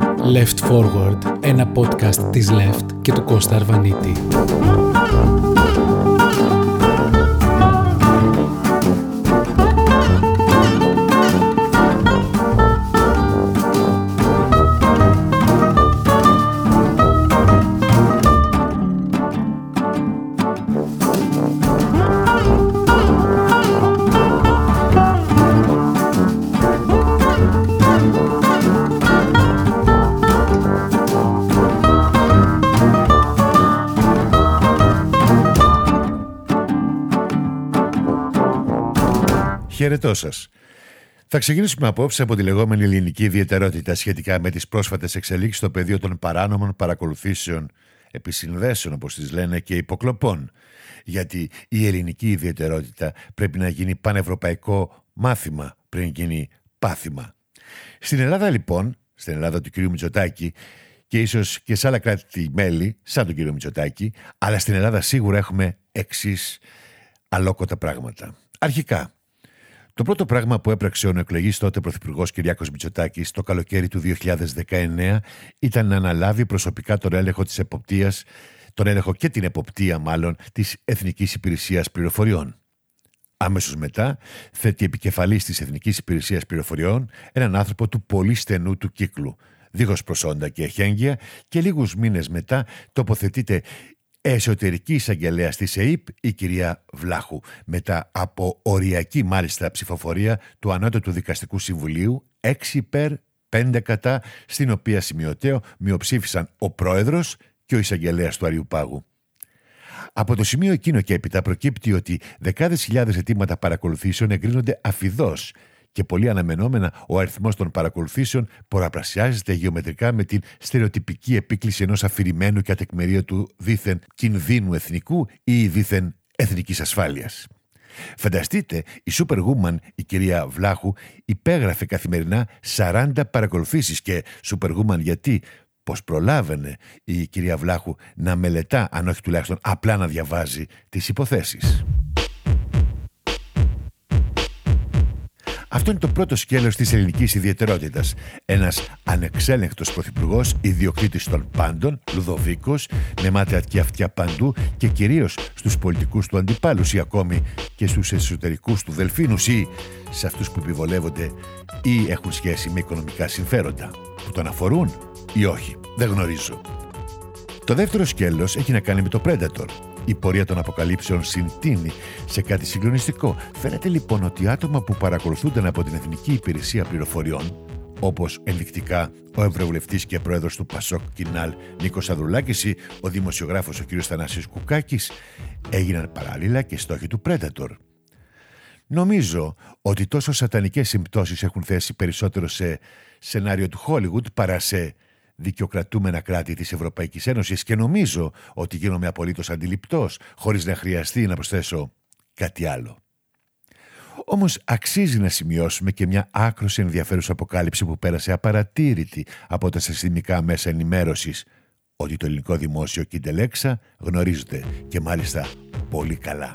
Left Forward, ένα podcast της Left και του Κώστα Αρβανίτη. Χαιρετώ σας. Θα ξεκινήσουμε απόψε από τη λεγόμενη ελληνική ιδιαιτερότητα σχετικά με τις πρόσφατες εξελίξεις στο πεδίο των παράνομων παρακολουθήσεων, επισυνδέσεων όπως τις λένε και υποκλοπών. Γιατί η ελληνική ιδιαιτερότητα πρέπει να γίνει πανευρωπαϊκό μάθημα πριν γίνει πάθημα. Στην Ελλάδα λοιπόν, στην Ελλάδα του κ. Μητσοτάκη, και ίσως και σε άλλα κράτη-μέλη, σαν τον κύριο Μητσοτάκη, αλλά στην Ελλάδα σίγουρα έχουμε εξής αλόκοτα πράγματα. Αρχικά, το πρώτο πράγμα που έπραξε ο νεοεκλεγής τότε Πρωθυπουργός Κυριάκος Μητσοτάκης το καλοκαίρι του 2019 ήταν να αναλάβει προσωπικά τον έλεγχο της εποπτείας, τον έλεγχο και την εποπτεία μάλλον της Εθνικής Υπηρεσίας Πληροφοριών. Αμέσω μετά θέτει επικεφαλής της Εθνικής Υπηρεσίας Πληροφοριών έναν άνθρωπο του πολύ στενού του κύκλου, δίχως προσόντα και εχέγγυα, και λίγους μήνες μετά τοποθετείται εσωτερική εισαγγελέα της ΕΕΠ, η κυρία Βλάχου, μετά από οριακή μάλιστα ψηφοφορία του Ανώτατου Δικαστικού Συμβουλίου, 6 υπέρ, 5 κατά, στην οποία σημειωτέο μειοψήφισαν ο πρόεδρος και ο εισαγγελέας του Αριουπάγου. Από το σημείο εκείνο και έπειτα προκύπτει ότι δεκάδες χιλιάδες αιτήματα παρακολουθήσεων εγκρίνονται αφιδώς και πολύ αναμενόμενα ο αριθμός των παρακολουθήσεων πολλαπλασιάζεται γεωμετρικά με την στερεοτυπική επίκληση ενός αφηρημένου και ατεκμηρίου δίθεν κινδύνου εθνικού ή δίθεν εθνικής ασφάλειας. Φανταστείτε, η Superwoman, η κυρία Βλάχου, υπέγραφε καθημερινά 40 παρακολουθήσεις και Superwoman γιατί πως προλάβαινε η κυρία Βλάχου να μελετά, αν όχι τουλάχιστον απλά να διαβάζει τις υποθέσεις. Αυτό είναι το πρώτο σκέλος της ελληνικής ιδιαιτερότητας. Ένας ανεξέλεγκτος πρωθυπουργός, ιδιοκτήτης των πάντων, Λουδοβίκος, με μάτια και αυτιά παντού και κυρίως στους πολιτικούς του αντιπάλους ή ακόμη και στους εσωτερικούς του δελφίνους ή σε αυτούς που επιβολεύονται ή έχουν σχέση με οικονομικά συμφέροντα. Που τον αφορούν ή όχι. Δεν γνωρίζω. Το δεύτερο σκέλος έχει να κάνει με το Predator, η πορεία των αποκαλύψεων συντείνει σε κάτι συγκλονιστικό. Φαίνεται λοιπόν ότι άτομα που παρακολουθούνταν από την Εθνική Υπηρεσία Πληροφοριών, όπως ενδεικτικά ο Ευρωβουλευτής και πρόεδρος του Πασόκ Κινάλ Νίκος Αδρουλάκη ή ο δημοσιογράφος ο κ. Θανάσης Κουκάκης, έγιναν παράλληλα και στόχοι του Predator. Νομίζω ότι τόσο σατανικές συμπτώσεις έχουν θέσει περισσότερο σε σενάριο του Hollywood παρά σε δικαιοκρατούμενα κράτη της Ευρωπαϊκής Ένωσης και νομίζω ότι γίνομαι απολύτως αντιληπτός χωρίς να χρειαστεί να προσθέσω κάτι άλλο. Όμως αξίζει να σημειώσουμε και μια άκρος ενδιαφέρουσα αποκάλυψη που πέρασε απαρατήρητη από τα συστημικά μέσα ενημέρωσης ότι το ελληνικό δημόσιο και η Τελέξα γνωρίζονται και μάλιστα πολύ καλά.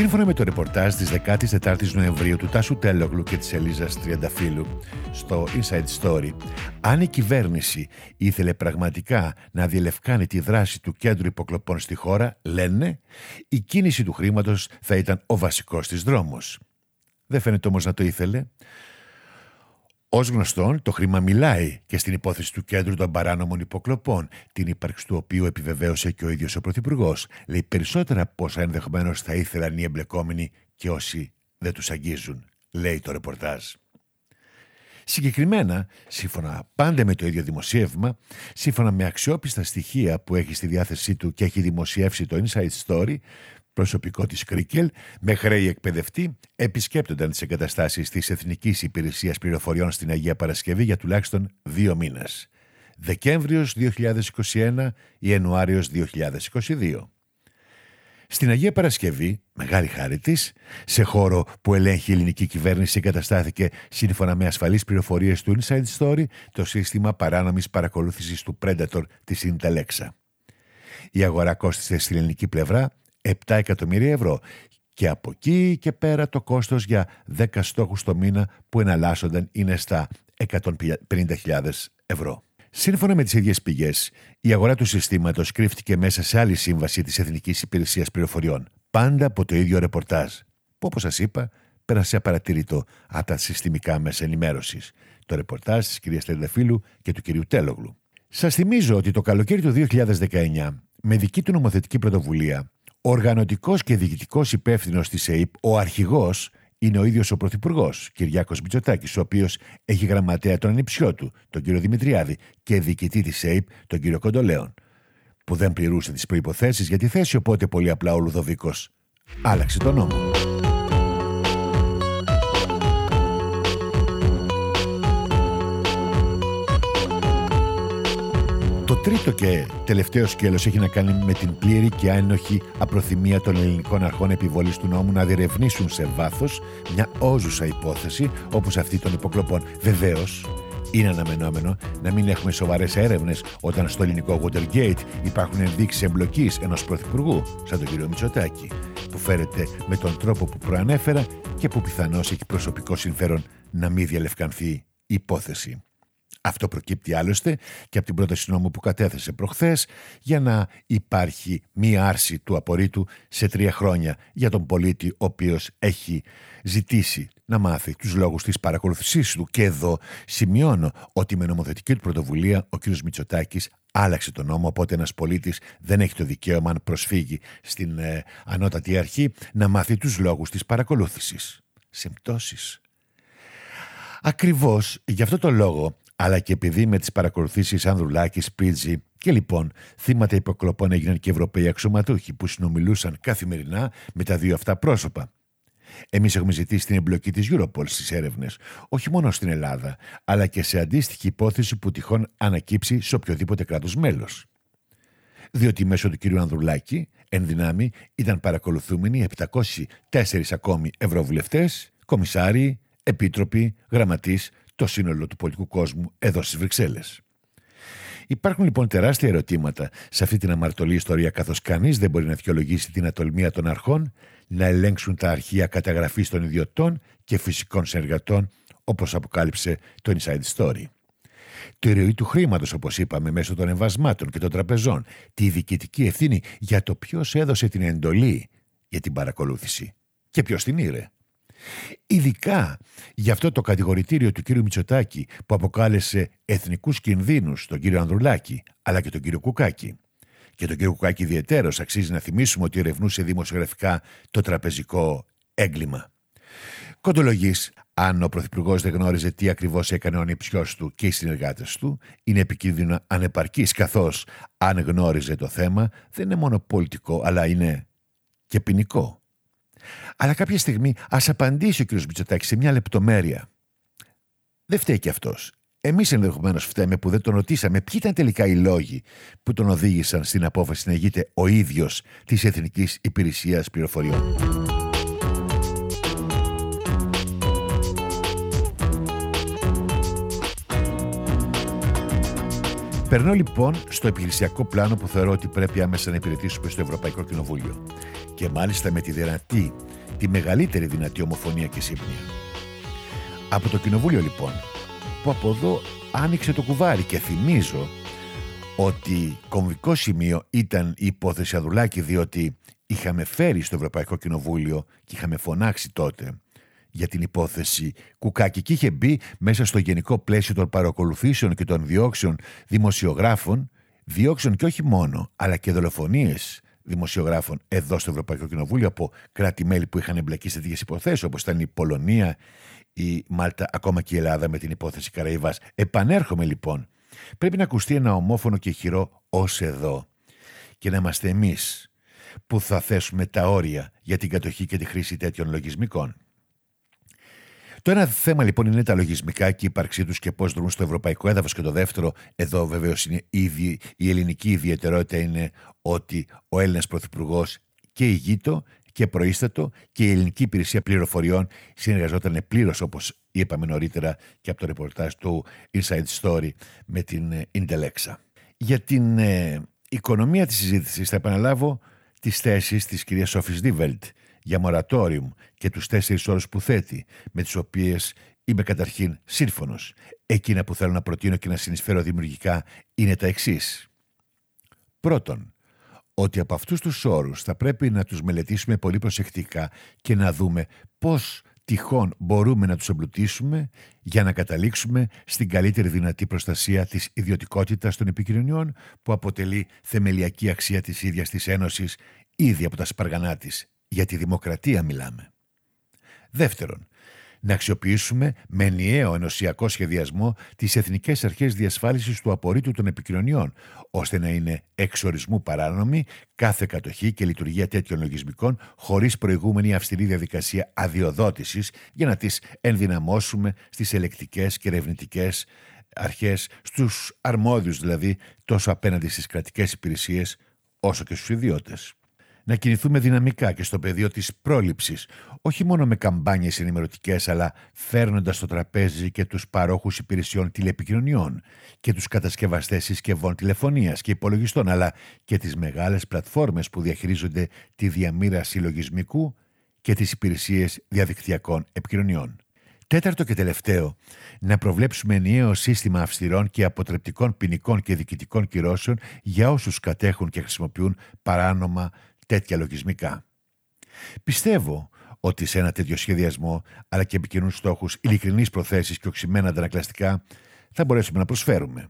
Σύμφωνα με το ρεπορτάζ της 14ης Νοεμβρίου του Τάσου Τέλογλου και της Ελίζας Τριανταφύλου στο Inside Story, αν η κυβέρνηση ήθελε πραγματικά να διελευκάνει τη δράση του κέντρου υποκλοπών στη χώρα, λένε, η κίνηση του χρήματος θα ήταν ο βασικός της δρόμος. Δεν φαίνεται όμως να το ήθελε. Ω γνωστόν, το χρήμα μιλάει και στην υπόθεση του κέντρου των παράνομων υποκλοπών, την ύπαρξη του οποίου επιβεβαίωσε και ο ίδιος ο Πρωθυπουργός. Λέει περισσότερα πόσα ενδεχομένως θα ήθελαν οι εμπλεκόμενοι και όσοι δεν τους αγγίζουν, λέει το ρεπορτάζ. Συγκεκριμένα, σύμφωνα πάντα με το ίδιο δημοσίευμα, σύμφωνα με αξιόπιστα στοιχεία που έχει στη διάθεσή του και έχει δημοσιεύσει το Inside Story, προσωπικό της Κρίκελ, με χρέη εκπαιδευτή, επισκέπτονταν τις εγκαταστάσεις της Εθνικής Υπηρεσίας Πληροφοριών στην Αγία Παρασκευή για τουλάχιστον δύο μήνες. Δεκέμβριος 2021, Ιανουάριος 2022. Στην Αγία Παρασκευή, μεγάλη χάρη της, σε χώρο που ελέγχει η ελληνική κυβέρνηση, εγκαταστάθηκε σύμφωνα με ασφαλείς πληροφορίες του Inside Story το σύστημα παράνομης παρακολούθησης του Predator της Intelexa. Η αγορά κόστησε στην ελληνική πλευρά 7 εκατομμύρια ευρώ. Και από εκεί και πέρα το κόστος για 10 στόχους το μήνα που εναλλάσσονταν είναι στα 150.000 ευρώ. Σύμφωνα με τις ίδιες πηγές, η αγορά του συστήματος κρύφτηκε μέσα σε άλλη σύμβαση της Εθνικής Υπηρεσίας Πληροφοριών. Πάντα από το ίδιο ρεπορτάζ. Που όπως σας είπα, πέρασε απαρατηρητό από τα συστημικά μέσα ενημέρωσης. Το ρεπορτάζ της κυρίας Τερδεφίλου και του κυρίου Τέλογλου. Σας θυμίζω ότι το καλοκαίρι του 2019, με δική του νομοθετική πρωτοβουλία, ο οργανωτικός και διοικητικός υπεύθυνος της ΕΕΠ, ο αρχηγός, είναι ο ίδιος ο Πρωθυπουργός, Κυριάκος Μητσοτάκης, ο οποίος έχει γραμματέα τον ανιψιό του, τον κύριο Δημητριάδη, και διοικητή της ΕΕΠ, τον κύριο Κοντολέον, που δεν πληρούσε τις προποθέσει για τη θέση, οπότε πολύ απλά ο Λουδοβίκος άλλαξε τον νόμο. Τρίτο και τελευταίο σκέλος έχει να κάνει με την πλήρη και άνοχη απροθυμία των ελληνικών αρχών επιβολής του νόμου να διερευνήσουν σε βάθος μια όζουσα υπόθεση όπως αυτή των υποκλοπών. Βεβαίως, είναι αναμενόμενο να μην έχουμε σοβαρές έρευνες όταν στο ελληνικό Watergate υπάρχουν ενδείξεις εμπλοκής ενός πρωθυπουργού, σαν τον κύριο Μητσοτάκη, που φέρεται με τον τρόπο που προανέφερα και που πιθανώς έχει προσωπικό συμφέρον να μην διαλευκανθεί η υπόθεση. Αυτό προκύπτει άλλωστε και από την πρόταση νόμου που κατέθεσε προχθές για να υπάρχει μία άρση του απορρίτου σε τρία χρόνια για τον πολίτη ο οποίος έχει ζητήσει να μάθει τους λόγους της παρακολουθήσής του. Και εδώ σημειώνω ότι με νομοθετική του πρωτοβουλία ο κ. Μητσοτάκης άλλαξε τον νόμο, οπότε ένας πολίτης δεν έχει το δικαίωμα αν προσφύγει στην ε, ανώτατη αρχή να μάθει τους λόγους της παρακολούθησης. Συμπτώσεις. Ακριβώς γι' αυτό το λόγο αλλά και επειδή με τις παρακολουθήσεις Ανδρουλάκης, Σπίτζη και λοιπόν θύματα υποκλοπών έγιναν και Ευρωπαίοι αξιωματούχοι που συνομιλούσαν καθημερινά με τα δύο αυτά πρόσωπα. Εμείς έχουμε ζητήσει την εμπλοκή της Europol στις έρευνες, όχι μόνο στην Ελλάδα, αλλά και σε αντίστοιχη υπόθεση που τυχόν ανακύψει σε οποιοδήποτε κράτος μέλος. Διότι μέσω του κ. Ανδρουλάκη, εν δυνάμει, ήταν παρακολουθούμενοι 704 ακόμη ευρωβουλευτές, κομισάριοι, επίτροποι, γραμματείς το σύνολο του πολιτικού κόσμου εδώ στις Βρυξέλλες. Υπάρχουν λοιπόν τεράστια ερωτήματα σε αυτή την αμαρτωλή ιστορία, καθώς κανείς δεν μπορεί να δικαιολογήσει την ατολμία των αρχών να ελέγξουν τα αρχεία καταγραφής των ιδιωτών και φυσικών συνεργατών, όπως αποκάλυψε το Inside Story. Τη ροή του χρήματος, όπως είπαμε, μέσω των εμβασμάτων και των τραπεζών, τη διοικητική ευθύνη για το ποιος έδωσε την εντολή για την παρακολούθηση και ποιος την ήρε. Ειδικά για αυτό το κατηγορητήριο του κύριου Μητσοτάκη που αποκάλεσε εθνικούς κινδύνους τον κύριο Ανδρουλάκη αλλά και τον κύριο Κουκάκη. Και τον κύριο Κουκάκη ιδιαίτερος αξίζει να θυμίσουμε ότι ερευνούσε δημοσιογραφικά το τραπεζικό έγκλημα. Κοντολογής, αν ο Πρωθυπουργός δεν γνώριζε τι ακριβώς έκανε ο ανιψιός του και οι συνεργάτες του, είναι επικίνδυνο ανεπαρκής, καθώς αν γνώριζε το θέμα, δεν είναι μόνο πολιτικό, αλλά είναι και ποινικό. Αλλά κάποια στιγμή ας απαντήσει ο κ. Μητσοτάκης σε μια λεπτομέρεια. Δεν φταίει και αυτός. Εμείς ενδεχομένως φταίμε που δεν τον ρωτήσαμε ποιοι ήταν τελικά οι λόγοι που τον οδήγησαν στην απόφαση να ηγείται ο ίδιος της Εθνικής Υπηρεσίας Πληροφοριών. Περνώ λοιπόν στο επιχειρησιακό πλάνο που θεωρώ ότι πρέπει άμεσα να υπηρετήσουμε στο Ευρωπαϊκό Κοινοβούλιο. Και μάλιστα με τη δυνατή τη μεγαλύτερη δυνατή ομοφωνία και σύμπνοια. Από το κοινοβούλιο λοιπόν, που από εδώ άνοιξε το κουβάρι και θυμίζω ότι κομβικό σημείο ήταν η υπόθεση Αδουλάκη διότι είχαμε φέρει στο Ευρωπαϊκό Κοινοβούλιο και είχαμε φωνάξει τότε για την υπόθεση Κουκάκη και είχε μπει μέσα στο γενικό πλαίσιο των παρακολουθήσεων και των διώξεων δημοσιογράφων διώξεων και όχι μόνο αλλά και δολοφονίες δημοσιογράφων εδώ στο Ευρωπαϊκό Κοινοβούλιο από κράτη-μέλη που είχαν εμπλακεί σε τέτοιες υποθέσεις, όπως ήταν η Πολωνία, η Μάλτα, ακόμα και η Ελλάδα με την υπόθεση Καραϊβάς. Επανέρχομαι λοιπόν. Πρέπει να ακουστεί ένα ομόφωνο και χειρό ως εδώ. Και να είμαστε εμείς που θα θέσουμε τα όρια για την κατοχή και τη χρήση τέτοιων λογισμικών. Το ένα θέμα λοιπόν είναι τα λογισμικά και η ύπαρξή τους και πώς δρούν στο ευρωπαϊκό έδαφος. Και το δεύτερο, εδώ βεβαίως είναι ήδη, η ελληνική ιδιαιτερότητα είναι ότι ο Έλληνας Πρωθυπουργός και ηγείτο και προείστατο και η ελληνική υπηρεσία πληροφοριών συνεργαζόταν πλήρως όπως είπαμε νωρίτερα και από το ρεπορτάζ του Inside Story με την Intelexa. Για την ε, οικονομία της συζήτησης θα επαναλάβω τις θέσεις της κυρίας Σόφης Δίβελτ για μορατόριουμ και τους τέσσερις όρους που θέτει, με τις οποίες είμαι καταρχήν σύμφωνος. Εκείνα που θέλω να προτείνω και να συνεισφέρω δημιουργικά είναι τα εξής. Πρώτον, ότι από αυτούς τους όρους θα πρέπει να τους μελετήσουμε πολύ προσεκτικά και να δούμε πώς τυχόν μπορούμε να τους εμπλουτίσουμε για να καταλήξουμε στην καλύτερη δυνατή προστασία της ιδιωτικότητας των επικοινωνιών που αποτελεί θεμελιακή αξία της ίδιας της Ένωσης ήδη από τα σπαργανά της. Για τη δημοκρατία μιλάμε. Δεύτερον, να αξιοποιήσουμε με ενιαίο ενωσιακό σχεδιασμό τις εθνικές αρχές διασφάλισης του απορρίτου των επικοινωνιών, ώστε να είναι εξορισμού παράνομη κάθε κατοχή και λειτουργία τέτοιων λογισμικών χωρίς προηγούμενη αυστηρή διαδικασία αδειοδότησης για να τις ενδυναμώσουμε στις ελεκτικές και ερευνητικές αρχές, στους αρμόδιους δηλαδή, τόσο απέναντι στις κρατικές υπηρεσίες όσο και στους ιδιώτες να κινηθούμε δυναμικά και στο πεδίο της πρόληψης, όχι μόνο με καμπάνιες ενημερωτικές, αλλά φέρνοντας στο τραπέζι και τους παρόχους υπηρεσιών τηλεπικοινωνιών και τους κατασκευαστές συσκευών τηλεφωνίας και υπολογιστών, αλλά και τις μεγάλες πλατφόρμες που διαχειρίζονται τη διαμήραση λογισμικού και τις υπηρεσίες διαδικτυακών επικοινωνιών. Τέταρτο και τελευταίο, να προβλέψουμε ενιαίο σύστημα αυστηρών και αποτρεπτικών ποινικών και διοικητικών κυρώσεων για όσους κατέχουν και χρησιμοποιούν παράνομα τέτοια λογισμικά. Πιστεύω ότι σε ένα τέτοιο σχεδιασμό, αλλά και επικοινωνούς στόχους, ειλικρινείς προθέσεις και οξυμένα αντανακλαστικά, θα μπορέσουμε να προσφέρουμε.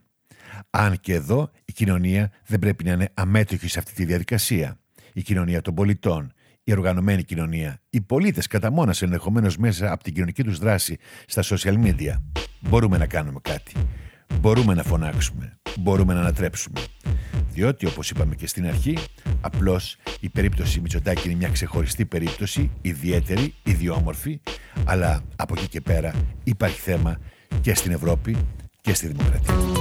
Αν και εδώ η κοινωνία δεν πρέπει να είναι αμέτωχη σε αυτή τη διαδικασία. Η κοινωνία των πολιτών, η οργανωμένη κοινωνία, οι πολίτες κατά μόνα ενδεχομένως μέσα από την κοινωνική τους δράση στα social media. Μπορούμε να κάνουμε κάτι. Μπορούμε να φωνάξουμε. Μπορούμε να ανατρέψουμε. Διότι, όπως είπαμε και στην αρχή, απλώς η περίπτωση Μητσοτάκη είναι μια ξεχωριστή περίπτωση, ιδιαίτερη, ιδιόμορφη, αλλά από εκεί και πέρα υπάρχει θέμα και στην Ευρώπη και στη δημοκρατία.